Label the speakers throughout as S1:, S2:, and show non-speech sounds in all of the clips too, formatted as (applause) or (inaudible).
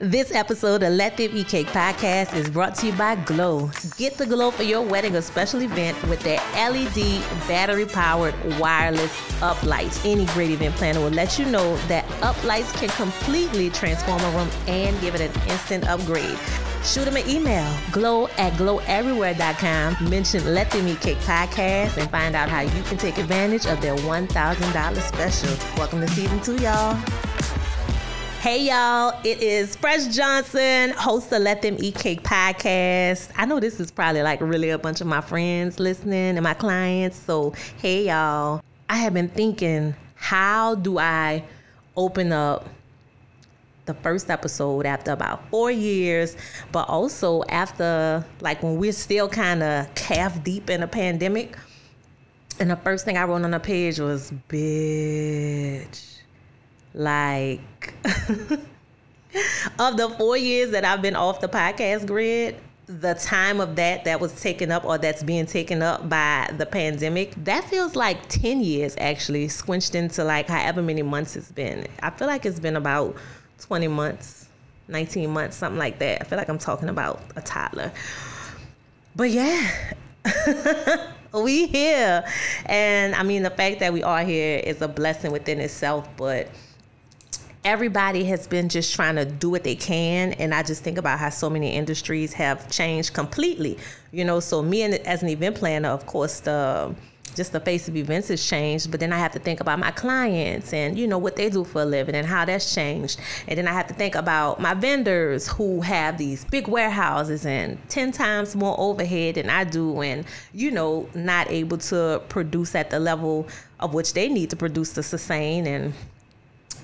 S1: This episode of Let Them Eat Cake podcast is brought to you by Glow. Get the glow for your wedding or special event with their LED battery powered wireless uplights. Any great event planner will let you know that uplights can completely transform a room and give it an instant upgrade. Shoot them an email, glow at gloweverywhere.com. Mention Let Them Eat Cake podcast and find out how you can take advantage of their $1,000 special. Welcome to season two, y'all. Hey y'all, it is Fresh Johnson, host of Let Them Eat Cake podcast. I know this is probably like really a bunch of my friends listening and my clients. So, hey y'all, I have been thinking, how do I open up the first episode after about four years, but also after like when we're still kind of calf deep in a pandemic? And the first thing I wrote on the page was, bitch like, (laughs) of the four years that I've been off the podcast grid, the time of that that was taken up or that's being taken up by the pandemic, that feels like 10 years actually, squinched into like however many months it's been. I feel like it's been about 20 months, 19 months, something like that. I feel like I'm talking about a toddler. But yeah. (laughs) we here. And I mean the fact that we are here is a blessing within itself, but everybody has been just trying to do what they can and i just think about how so many industries have changed completely you know? So me and as an event planner of course the just the face of events has changed but then i have to think about my clients and you know what they do for a living and how that's changed. And then i have to think about my vendors who have these big warehouses and 10 times more overhead than i do and you know not able to produce at the level of which they need to produce to sustain and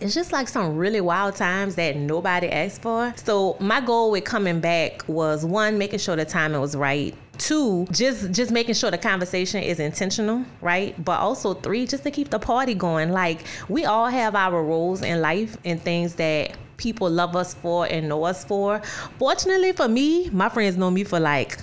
S1: it's just like some really wild times that nobody asked for. So my goal with coming back was one, making sure the timing was right. Two, just just making sure the conversation is intentional, right? But also three, just to keep the party going. Like we all have our roles in life and things that people love us for and know us for. Fortunately for me, my friends know me for like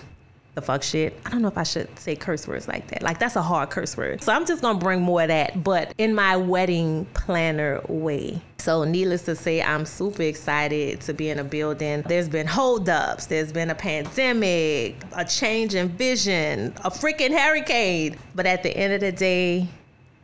S1: the fuck shit. I don't know if I should say curse words like that. Like that's a hard curse word. So I'm just gonna bring more of that, but in my wedding planner way. So needless to say, I'm super excited to be in a building. There's been holdups, there's been a pandemic, a change in vision, a freaking hurricane. But at the end of the day,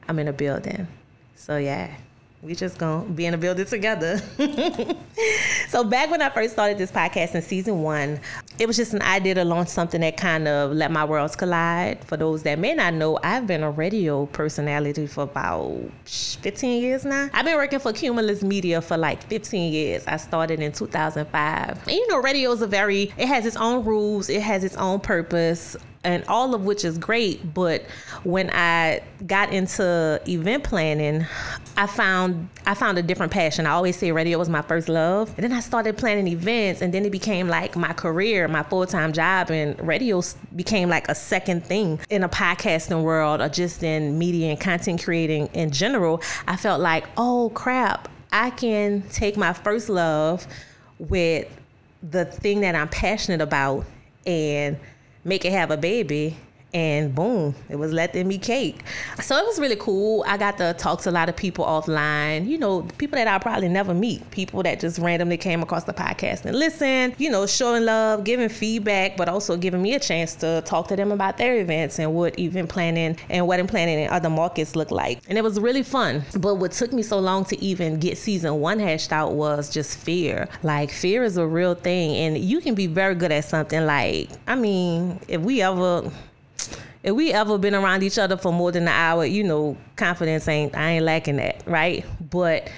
S1: I'm in a building. So yeah we just gonna be in a building together. (laughs) so back when I first started this podcast in season one, it was just an idea to launch something that kind of let my worlds collide. For those that may not know, I've been a radio personality for about 15 years now. I've been working for Cumulus Media for like 15 years. I started in 2005. And you know, radio is a very, it has its own rules, it has its own purpose and all of which is great. But when I got into event planning, I found I found a different passion. I always say radio was my first love. And then I started planning events and then it became like my career, my full-time job and radio became like a second thing in a podcasting world or just in media and content creating in general. I felt like, "Oh crap, I can take my first love with the thing that I'm passionate about and make it have a baby and boom, it was let them eat cake. So it was really cool. I got to talk to a lot of people offline, you know, people that I probably never meet, people that just randomly came across the podcast and listen, you know, showing love, giving feedback, but also giving me a chance to talk to them about their events and what event planning and wedding planning in other markets look like. And it was really fun. But what took me so long to even get season one hashed out was just fear. Like fear is a real thing and you can be very good at something like, I mean, if we ever if we ever been around each other for more than an hour, you know, confidence ain't I ain't lacking that, right? But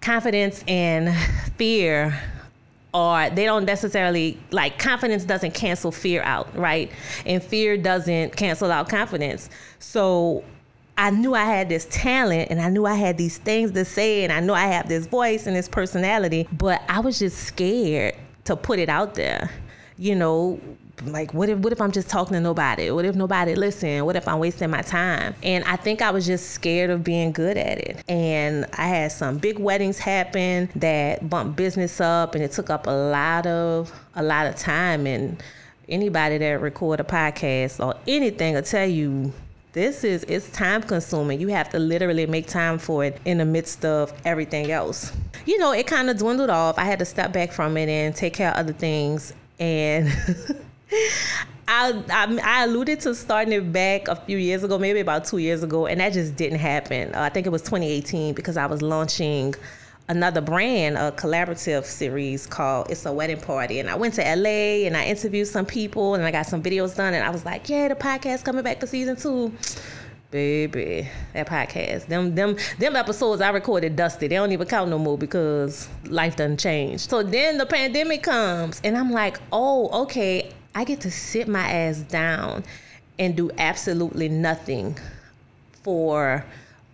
S1: confidence and fear are they don't necessarily like confidence doesn't cancel fear out, right? And fear doesn't cancel out confidence. So I knew I had this talent and I knew I had these things to say and I know I have this voice and this personality, but I was just scared to put it out there. You know, like what if what if I'm just talking to nobody? What if nobody listen? What if I'm wasting my time? And I think I was just scared of being good at it. And I had some big weddings happen that bumped business up and it took up a lot of a lot of time and anybody that record a podcast or anything will tell you this is it's time consuming. You have to literally make time for it in the midst of everything else. You know, it kind of dwindled off. I had to step back from it and take care of other things. And (laughs) I, I, I alluded to starting it back a few years ago, maybe about two years ago, and that just didn't happen. Uh, I think it was 2018 because I was launching another brand, a collaborative series called It's a Wedding Party. And I went to LA and I interviewed some people and I got some videos done and I was like, yeah, the podcast coming back for season two. Baby, that podcast, them them them episodes I recorded dusty. They don't even count no more because life doesn't change. So then the pandemic comes and I'm like, oh, okay, I get to sit my ass down and do absolutely nothing for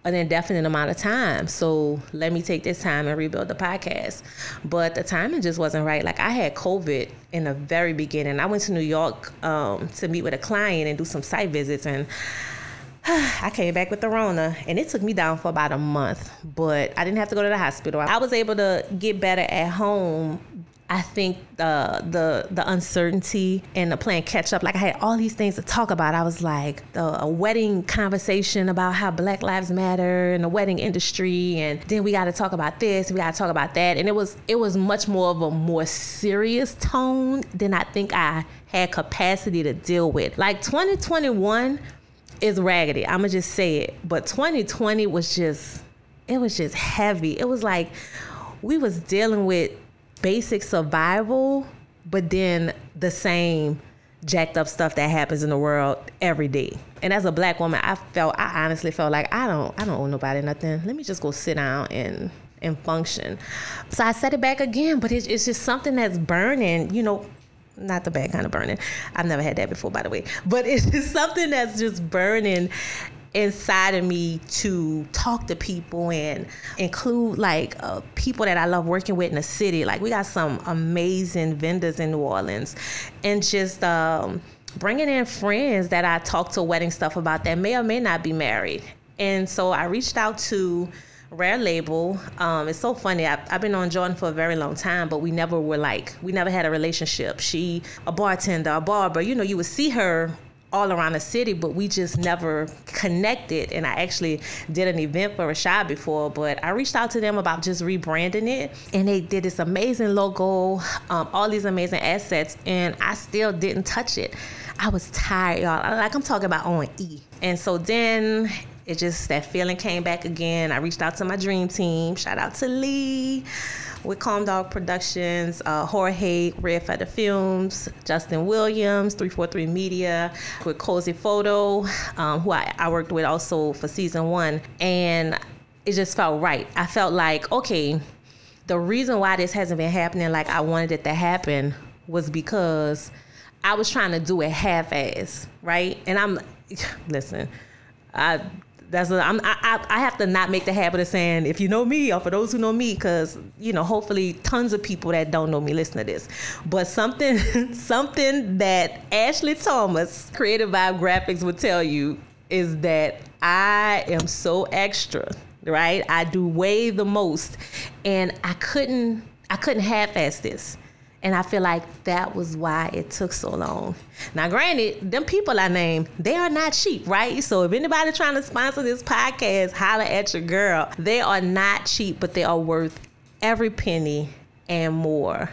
S1: an indefinite amount of time. So let me take this time and rebuild the podcast. But the timing just wasn't right. Like I had COVID in the very beginning. I went to New York um, to meet with a client and do some site visits and (sighs) I came back with the Rona and it took me down for about a month, but I didn't have to go to the hospital. I was able to get better at home I think the the the uncertainty and the playing catch up, like I had all these things to talk about. I was like the, a wedding conversation about how Black Lives Matter and the wedding industry, and then we got to talk about this, we got to talk about that, and it was it was much more of a more serious tone than I think I had capacity to deal with. Like 2021 is raggedy. I'ma just say it, but 2020 was just it was just heavy. It was like we was dealing with basic survival, but then the same jacked up stuff that happens in the world every day. And as a black woman, I felt I honestly felt like I don't I don't owe nobody nothing. Let me just go sit down and and function. So I set it back again, but it's, it's just something that's burning, you know, not the bad kind of burning. I've never had that before, by the way. But it's just (laughs) something that's just burning inside of me to talk to people and include like uh, people that I love working with in the city. Like we got some amazing vendors in New Orleans, and just um, bringing in friends that I talk to wedding stuff about that may or may not be married. And so I reached out to Rare Label. Um, it's so funny. I, I've been on Jordan for a very long time, but we never were like, we never had a relationship. She, a bartender, a barber, you know, you would see her all around the city, but we just never connected. And I actually did an event for Rashad before, but I reached out to them about just rebranding it, and they did this amazing logo, um, all these amazing assets, and I still didn't touch it. I was tired, y'all. Like I'm talking about on E. And so then it just that feeling came back again. I reached out to my dream team. Shout out to Lee with Calm Dog Productions, uh, Jorge, Red Feather Films, Justin Williams, 343 Media, with Cozy Photo, um, who I, I worked with also for season one. And it just felt right. I felt like, okay, the reason why this hasn't been happening like I wanted it to happen was because I was trying to do it half ass, right? And I'm, (sighs) listen, I that's a, I'm, I, I have to not make the habit of saying if you know me or for those who know me because you know hopefully tons of people that don't know me listen to this. But something (laughs) something that ashley thomas creative vibe graphics would tell you is that i am so extra right? I do way the most. And i couldn't i couldn't half-ass this and I feel like that was why it took so long. Now, granted, them people I named, they are not cheap, right? So if anybody trying to sponsor this podcast, holler at your girl. They are not cheap, but they are worth every penny and more.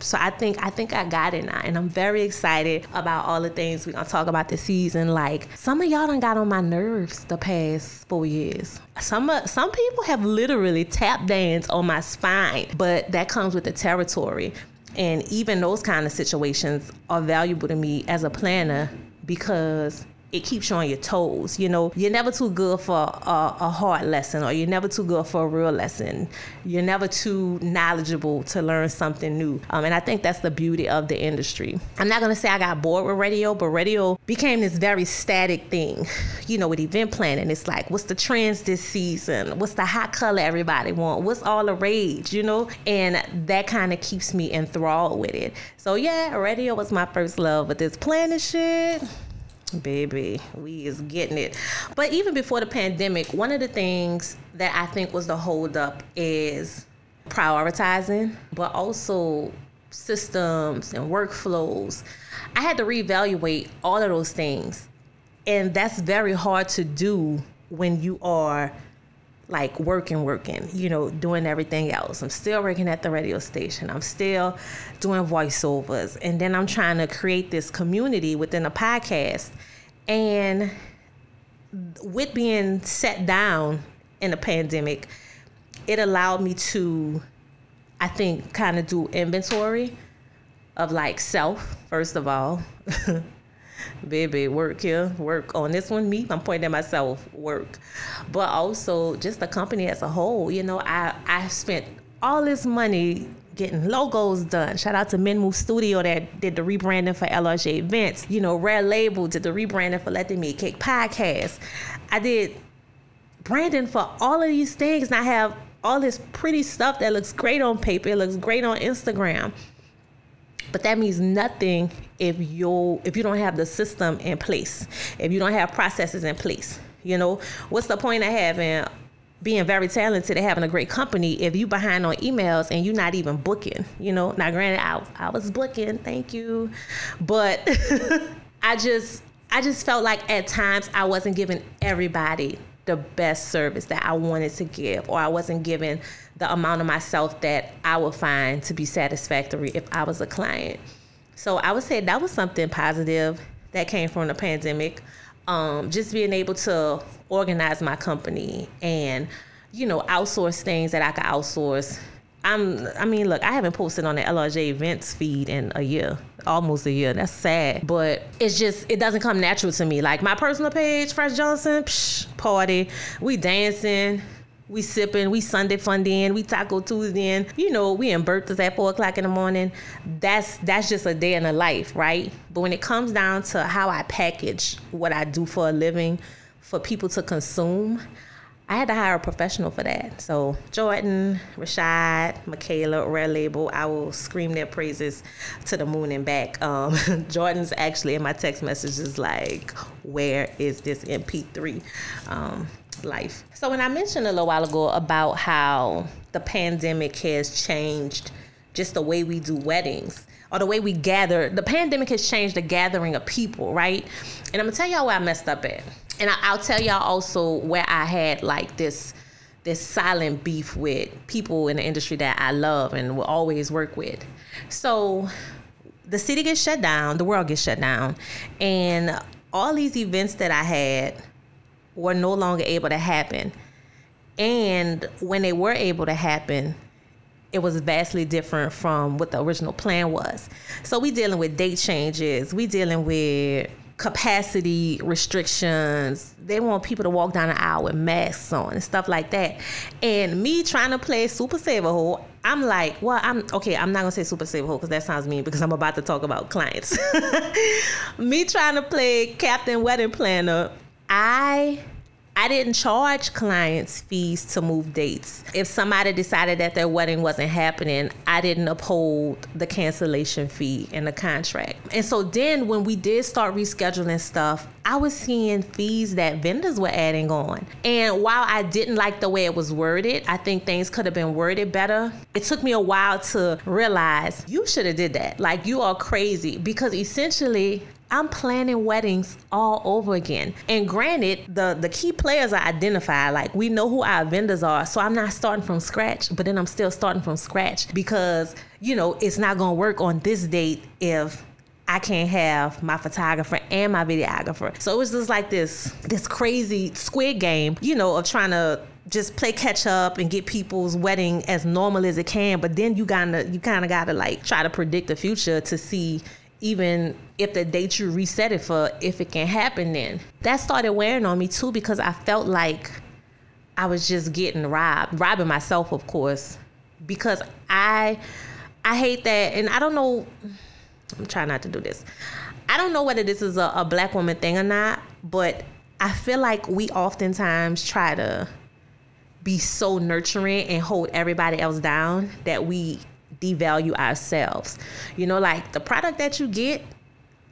S1: So I think I think I got it now, and I'm very excited about all the things we're gonna talk about this season. Like some of y'all done got on my nerves the past four years. Some some people have literally tap danced on my spine, but that comes with the territory. And even those kind of situations are valuable to me as a planner because it keeps you on your toes. You know, you're never too good for a, a, hard lesson, or you're never too good for a real lesson. You're never too knowledgeable to learn something new. Um, and I think that's the beauty of the industry. I'm not gonna say I got bored with radio, but radio became this very static thing. You know, with event planning, it's like, what's the trends this season? What's the hot color everybody want? What's all the rage? You know, and that kind of keeps me enthralled with it. So yeah, radio was my first love, but this planning shit Baby, we is getting it. But even before the pandemic, one of the things that I think was the holdup is prioritizing, but also systems and workflows. I had to reevaluate all of those things And that's very hard to do when you are like working, working, you know, doing everything else. I'm still working at the radio station. I'm still doing voiceovers. And then I'm trying to create this community within a podcast. And with being set down in a pandemic, it allowed me to, I think, kind of do inventory of like self, first of all. (laughs) baby, work here, work on this one, me. I'm pointing at myself, work. But also just the company as a whole. You know, I I spent all this money getting logos done. Shout out to Men Move Studio that did the rebranding for LRJ events. You know, Red Label did the rebranding for Let Them Eat Cake podcast. I did branding for all of these things, and I have all this pretty stuff that looks great on paper. It looks great on Instagram. But that means nothing if you if you don't have the system in place, if you don't have processes in place. You know, what's the point of having being very talented and having a great company if you behind on emails and you're not even booking, you know. Now granted I I was booking, thank you. But (laughs) I just I just felt like at times I wasn't giving everybody the best service that I wanted to give or I wasn't giving the amount of myself that I would find to be satisfactory if I was a client. So I would say that was something positive that came from the pandemic. Um, just being able to organize my company and, you know, outsource things that I could outsource. I'm, I mean, look, I haven't posted on the LRJ events feed in a year, almost a year. That's sad, but it's just it doesn't come natural to me. Like my personal page, Fresh Johnson, psh, party, we dancing, we sipping, we Sunday funding, we Taco Tuesday, you know, we in Bertha's at four o'clock in the morning. That's that's just a day in the life, right? But when it comes down to how I package what I do for a living for people to consume, I had to hire a professional for that. So Jordan, Rashad, Michaela, Red Label, I will scream their praises to the moon and back. Um, (laughs) Jordan's actually in my text messages like, where is this MP3? Um, life. So when I mentioned a little while ago about how the pandemic has changed just the way we do weddings or the way we gather, the pandemic has changed the gathering of people, right? And I'm gonna tell y'all where I messed up at, and I, will tell y'all also where I had like this this silent beef with people in the industry that I love and will always work with. So the city gets shut down, the world gets shut down, and all these events that I had were no longer able to happen. And when they were able to happen, it was vastly different from what the original plan was. So we dealing with date changes, we dealing with capacity restrictions. They want people to walk down the aisle with masks on and stuff like that. And me trying to play super saver hole, I'm like, well, I'm okay. I'm not gonna say super saver hole because that sounds mean because I'm about to talk about clients. (laughs) me trying to play Captain Wedding Planner I I didn't charge clients fees to move dates. If somebody decided that their wedding wasn't happening, I didn't uphold the cancellation fee in the contract. And so then when we did start rescheduling stuff, I was seeing fees that vendors were adding on. And while I didn't like the way it was worded, I think things could have been worded better. It took me a while to realize you should have did that. Like you are crazy because essentially I'm planning weddings all over again. And granted, the the key players are identified. Like we know who our vendors are. So I'm not starting from scratch, but then I'm still starting from scratch because, you know, it's not gonna work on this date if I can't have my photographer and my videographer. So it was just like this this crazy squid game, you know, of trying to just play catch up and get people's wedding as normal as it can. But then you gotta you kinda gotta like try to predict the future to see even if the date you reset it for, if it can happen then. That started wearing on me too because I felt like I was just getting robbed, robbing myself, of course, because I I hate that, and I don't know. I'm trying not to do this. I don't know whether this is a, a black woman thing or not, but I feel like we oftentimes try to be so nurturing and hold everybody else down that we devalue ourselves. You know, like the product that you get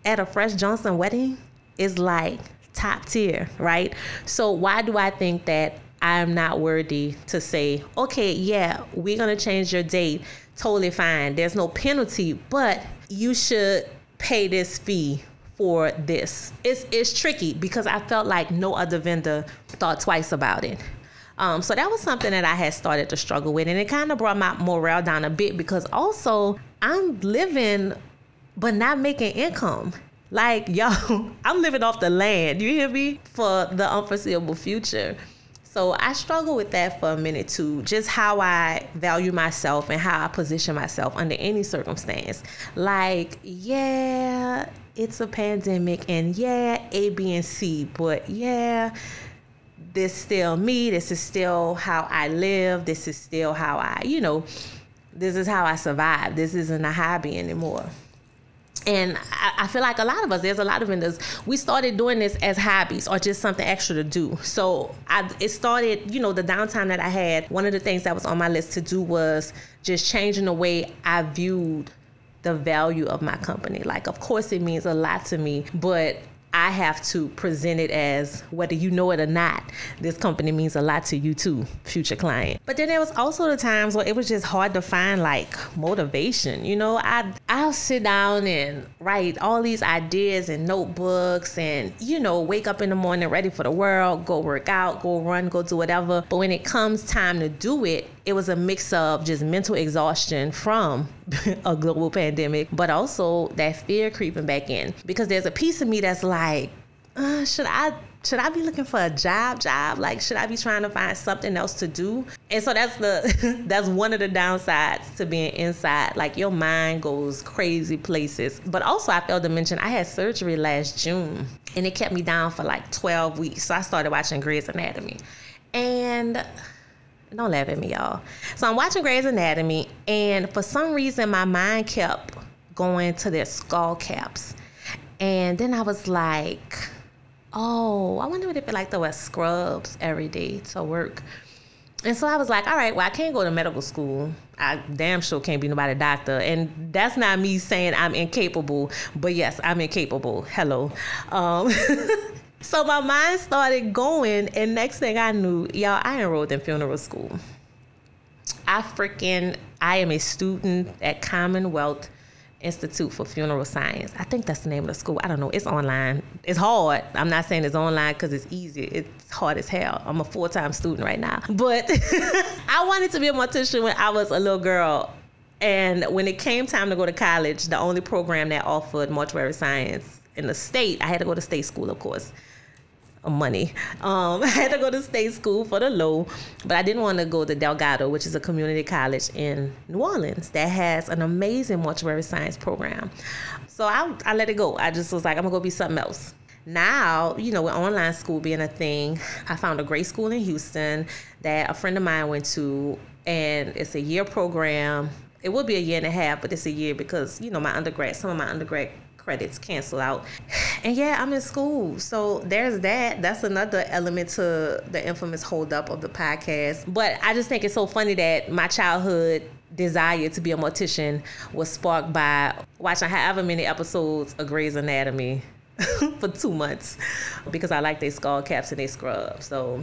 S1: at a Fresh Johnson wedding is like top tier, right? So why do I think that I'm not worthy to say, okay, yeah, we're gonna change your date, totally fine. There's no penalty, but you should pay this fee for this. It's it's tricky because I felt like no other vendor thought twice about it. Um, so that was something that I had started to struggle with, and it kind of brought my morale down a bit because also I'm living, but not making income. Like (laughs) yo, I'm living off the land. You hear me? For the unforeseeable future. So I struggle with that for a minute too, just how I value myself and how I position myself under any circumstance. Like, yeah, it's a pandemic and yeah, A, B, and C, but yeah, this still me. This is still how I live. This is still how I, you know, this is how I survive. This isn't a hobby anymore and I, I, feel like a lot of us there's a lot of vendors we started doing this as hobbies or just something extra to do so I, it started you know the downtime that i had one of the things that was on my list to do was just changing the way i viewed the value of my company like of course it means a lot to me but I have to present it as whether you know it or not, this company means a lot to you too, future client. But then there was also the times where it was just hard to find like motivation. You know, I I'll sit down and write all these ideas and notebooks and, you know, wake up in the morning ready for the world, go work out, go run, go do whatever. But when it comes time to do it, it was a mix of just mental exhaustion from (laughs) a global pandemic, but also that fear creeping back in. Because there's a piece of me that's like, uh, should I should I be looking for a job job? Like should I be trying to find something else to do? And so that's the (laughs) that's one of the downsides to being inside. Like your mind goes crazy places. But also I failed to mention I had surgery last June and it kept me down for like 12 weeks. So I started watching Grey's Anatomy. And don't laugh at me, y'all. So I'm watching Grey's Anatomy, and for some reason, my mind kept going to their skull caps. And then I was like, oh, I wonder what it'd be like to wear scrubs every day to work. And so I was like, all right, well, I can't go to medical school. I damn sure can't be nobody doctor. And that's not me saying I'm incapable, but yes, I'm incapable. Hello. Um, (laughs) So my mind started going, and next thing I knew, y'all, I enrolled in funeral school. I freaking, I am a student at Commonwealth Institute for Funeral Science. I think that's the name of the school. I don't know. It's online. It's hard. I'm not saying it's online because it's easy. It's hard as hell. I'm a full time student right now. But (laughs) I wanted to be a mortician when I was a little girl. And when it came time to go to college, the only program that offered mortuary science in the state, I had to go to state school, of course money. Um, (laughs) I had to go to state school for the low, but I didn't want to go to Delgado, which is a community college in New Orleans that has an amazing mortuary science program. So I, I let it go. I just was like, I'm gonna go be something else. Now, you know, with online school being a thing, I found a great school in Houston that a friend of mine went to, and it's a year program. It would be a year and a half, but it's a year because, you know, my undergrad, some of my undergrad credits cancel out. (sighs) And yeah, I'm in school. So there's that. That's another element to the infamous holdup of the podcast. But I just think it's so funny that my childhood desire to be a mortician was sparked by watching however many episodes of Grey's Anatomy (laughs) for two months because I like their skull caps and their scrubs. So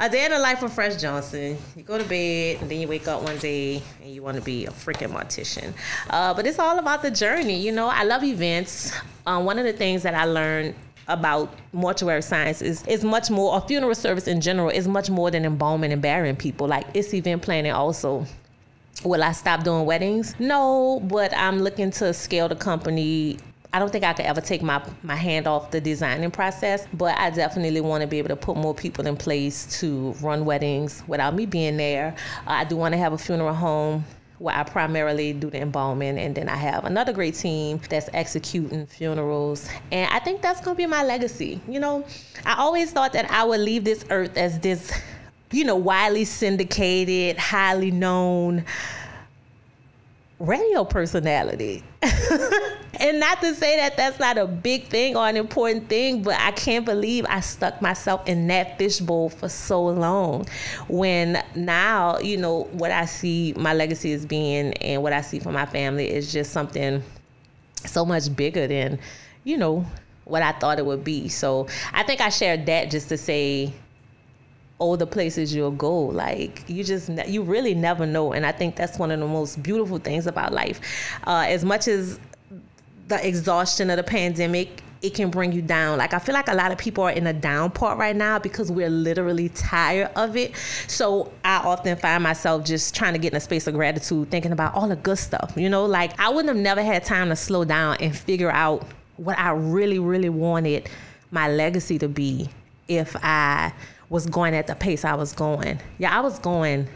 S1: a day in the life of Fresh Johnson. You go to bed and then you wake up one day and you want to be a freaking mortician. Uh, but it's all about the journey. You know, I love events. Um, one of the things that I learned about mortuary science is, is much more, or funeral service in general, is much more than embalming and burying people. Like it's event planning also. Will I stop doing weddings? No, but I'm looking to scale the company I don't think I could ever take my, my hand off the designing process, but I definitely want to be able to put more people in place to run weddings without me being there. Uh, I do want to have a funeral home where I primarily do the embalming, and then I have another great team that's executing funerals. And I think that's gonna be my legacy. You know, I always thought that I would leave this earth as this, you know, widely syndicated, highly known radio personality. (laughs) and not to say that that's not a big thing or an important thing, but I can't believe I stuck myself in that fishbowl for so long. When now, you know, what I see my legacy as being and what I see for my family is just something so much bigger than, you know, what I thought it would be. So I think I shared that just to say, all the places you'll go. Like you just you really never know, and I think that's one of the most beautiful things about life. Uh, as much as the exhaustion of the pandemic it can bring you down. Like I feel like a lot of people are in a down part right now because we're literally tired of it. So I often find myself just trying to get in a space of gratitude, thinking about all the good stuff. You know, like I wouldn't have never had time to slow down and figure out what I really, really wanted my legacy to be if I was going at the pace I was going. Yeah, I was going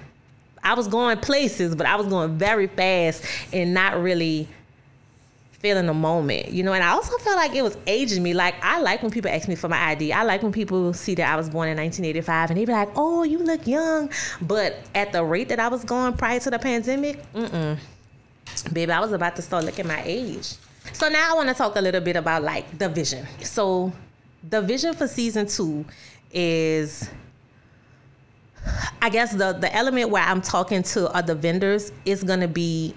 S1: I was going places, but I was going very fast and not really feeling the moment, you know. And I also felt like it was aging me. Like I like when people ask me for my ID. I like when people see that I was born in 1985 and they be like, "Oh, you look young," but at the rate that I was going prior to the pandemic, mm baby, I was about to start looking my age. So now I want to talk a little bit about like the vision. So the vision for season two is I guess the the element where I'm talking to other vendors is gonna be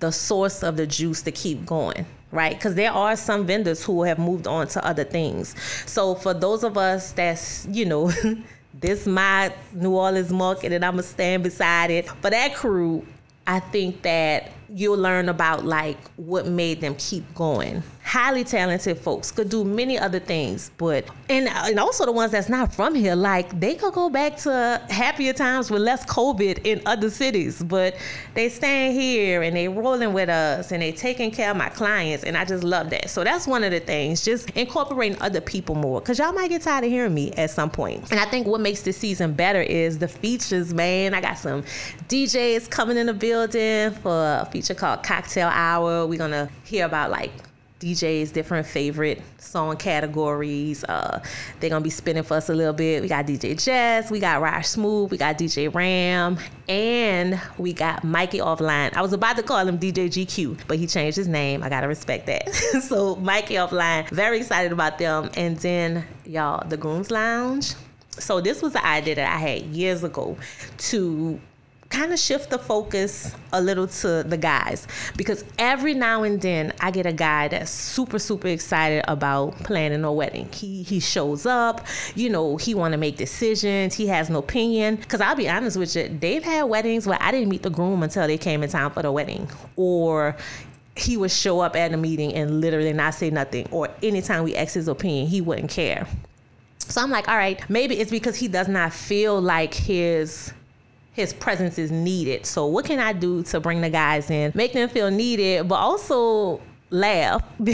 S1: the source of the juice to keep going right? Because there are some vendors who have moved on to other things. So for those of us that's, you know, (laughs) this my New Orleans market and I'm gonna stand beside it. For that crew, I think that you'll learn about like what made them keep going. Highly talented folks could do many other things but and and also the ones that's not from here like they could go back to happier times with less covid in other cities but they staying here and they rolling with us and they taking care of my clients and i just love that. So that's one of the things just incorporating other people more because y'all might get tired of hearing me at some point. and i think what makes this season better is the features man. I got some djs coming in the building for a feature called cocktail hour we're gonna hear about like DJ's different favorite song categories. Uh, they're gonna be spinning for us a little bit. We got DJ Jess, we got Raj Smooth, we got DJ Ram, and we got Mikey Offline. I was about to call him DJ GQ, but he changed his name. I gotta respect that. (laughs) so Mikey Offline, very excited about them. And then y'all, the Grooms Lounge. So this was an idea that I had years ago to kind of shift the focus a little to the guys because every now and then I get a guy that's super super excited about planning a wedding. He he shows up, you know, he want to make decisions, he has no opinion cuz I'll be honest with you, they've had weddings where I didn't meet the groom until they came in time for the wedding or he would show up at a meeting and literally not say nothing or anytime we ask his opinion, he wouldn't care. So I'm like, all right, maybe it's because he does not feel like his his presence is needed. So what can I do to bring the guys in, make them feel needed, but also laugh. (laughs)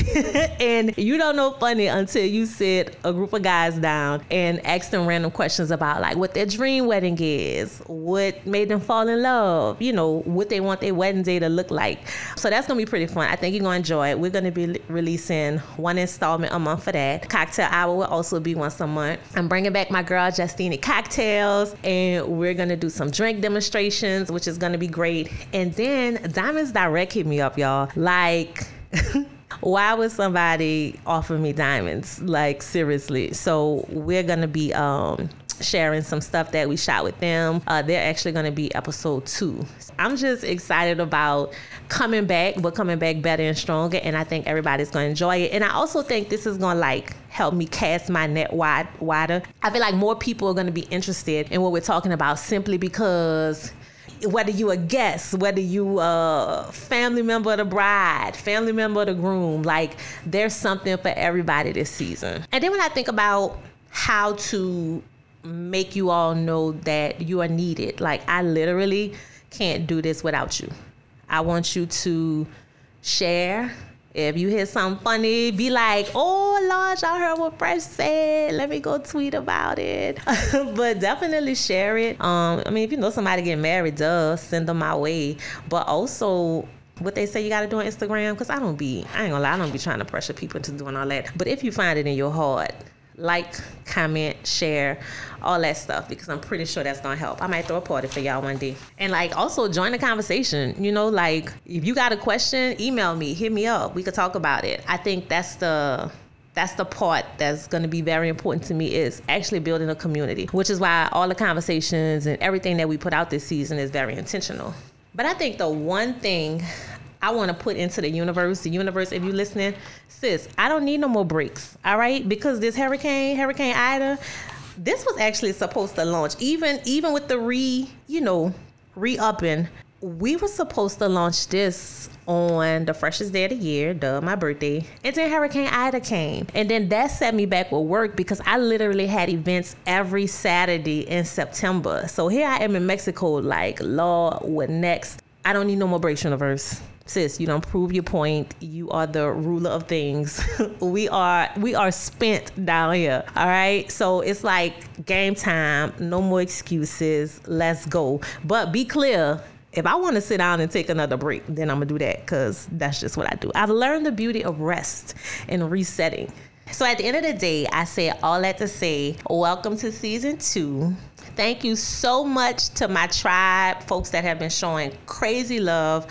S1: And you don't know funny until you sit a group of guys down and ask them random questions about like what their dream wedding is what made them fall in love you know what they want their wedding day to look like. So that's gonna be pretty fun. I think you're gonna enjoy it. We're gonna be releasing one installment a month for that. Cocktail hour will also be once a month. I'm bringing back my girl justine cocktails and we're gonna do some drink demonstrations which is gonna be great. And then diamonds direct hit me up y'all. Like (laughs) why would somebody offer me diamonds? Like seriously. So we're gonna be um sharing some stuff that we shot with them. Uh, they're actually going to be episode two. I'm just excited about coming back, but coming back better and stronger. And I think everybody's going to enjoy it. And I also think this is going to like help me cast my net wide wider. I feel like more people are going to be interested in what we're talking about simply because whether you a guest, whether you a family member of the bride, family member of the groom, like there's something for everybody this season. And then when I think about how to make you all know that you are needed, like I literally can't do this without you. I want you to share if you hear something funny, be like, oh Lord, y'all heard what Fresh said. Let me go tweet about it. (laughs) but definitely share it. Um, I mean, if you know somebody getting married, duh, send them my way. But also what they say you got to do on Instagram, because I don't be, I ain't gonna lie, I don't be trying to pressure people into doing all that. But if you find it in your heart, like, comment, share, all that stuff because I'm pretty sure that's gonna help. I might throw a party for y'all one day. And like also join the conversation. You know, like if you got a question, email me, hit me up. We could talk about it. I think that's the that's the part that's going to be very important to me is actually building a community which is why all the conversations and everything that we put out this season is very intentional but i think the one thing I want to put into the universe. The universe, if you're listening, sis, I don't need no more breaks. All right, because this hurricane, Hurricane Ida, this was actually supposed to launch. Even even with the re, you know, re-upping, we were supposed to launch this on the freshest day of the year, duh, my birthday. And then Hurricane Ida came. And then that set me back with work because I literally had events every Saturday in September. So here I am in Mexico, like, Lord, what next? I don't need no more breaks universe. Sis, you don't prove your point. You are the ruler of things. (laughs) we are we are spent down here. All right. So it's like game time. No more excuses. Let's go. But be clear if I want to sit down and take another break, then I'm gonna do that because that's just what I do. I've learned the beauty of rest and resetting. So at the end of the day, I say all that to say, welcome to season two. Thank you so much to my tribe, folks that have been showing crazy love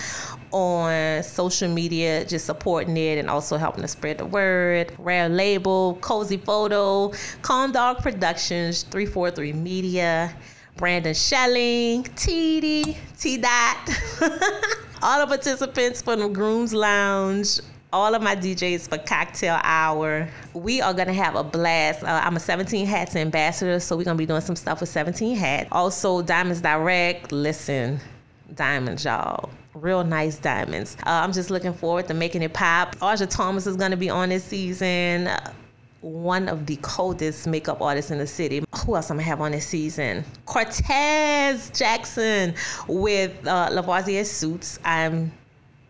S1: on social media, just supporting it and also helping to spread the word. Rare Label, Cozy Photo, Calm Dog Productions, 343 Media. Brandon Schelling, TD, T Dot, (laughs) all the participants from the Grooms Lounge, all of my DJs for Cocktail Hour. We are gonna have a blast. Uh, I'm a 17 Hats ambassador, so we're gonna be doing some stuff with 17 Hats. Also, Diamonds Direct. Listen, diamonds, y'all real nice diamonds. Uh, I'm just looking forward to making it pop. Aja Thomas is to be on this season one of the coldest makeup artists in the city. Who else I'm gonna have on this season? Cortez Jackson with uh, Lavoisier Suits. I'm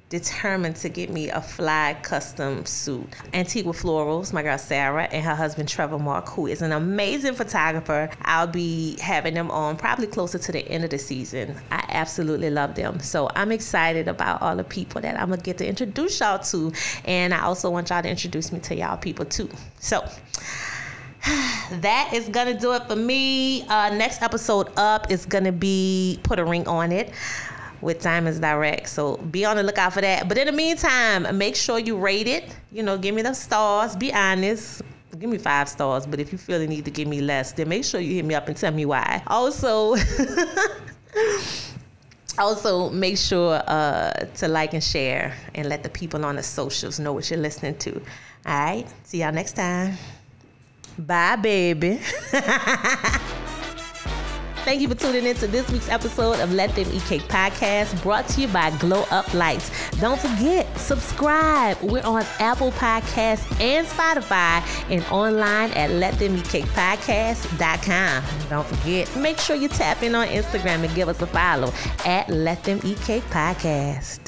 S1: determined to get me a fly custom suit. Antigua Florals, my girl Sarah, and her husband Trevor Mark, who is an amazing photographer. I'll be having them on probably closer to the end of the season. I absolutely love them. So I'm excited about all the people that I'm gonna get to introduce y'all to. And I also want y'all to introduce me to y'all people too. So (sighs) that is gonna do it for me. Uh, next episode up is gonna be put a ring on it with Diamonds Direct. So be on the lookout for that. But in the meantime, make sure you rate it. You know, give me the stars. Be honest. Give me five stars, but if you feel the need to give me less, then make sure you hit me up and tell me why. Also, (laughs) also make sure uh, to like and share and let the people on the socials know what you're listening to. All right, see y'all next time. Bye, baby. (laughs) Thank you for tuning in to this week's episode of Let Them Eat Cake podcast brought to you by Glow Up Lights. Don't forget, subscribe. We're on Apple Podcasts and Spotify and online at letthemeatcakepodcast.com. Don't forget, make sure you tap in on Instagram and give us a follow at Let Them Eat Cake Podcast.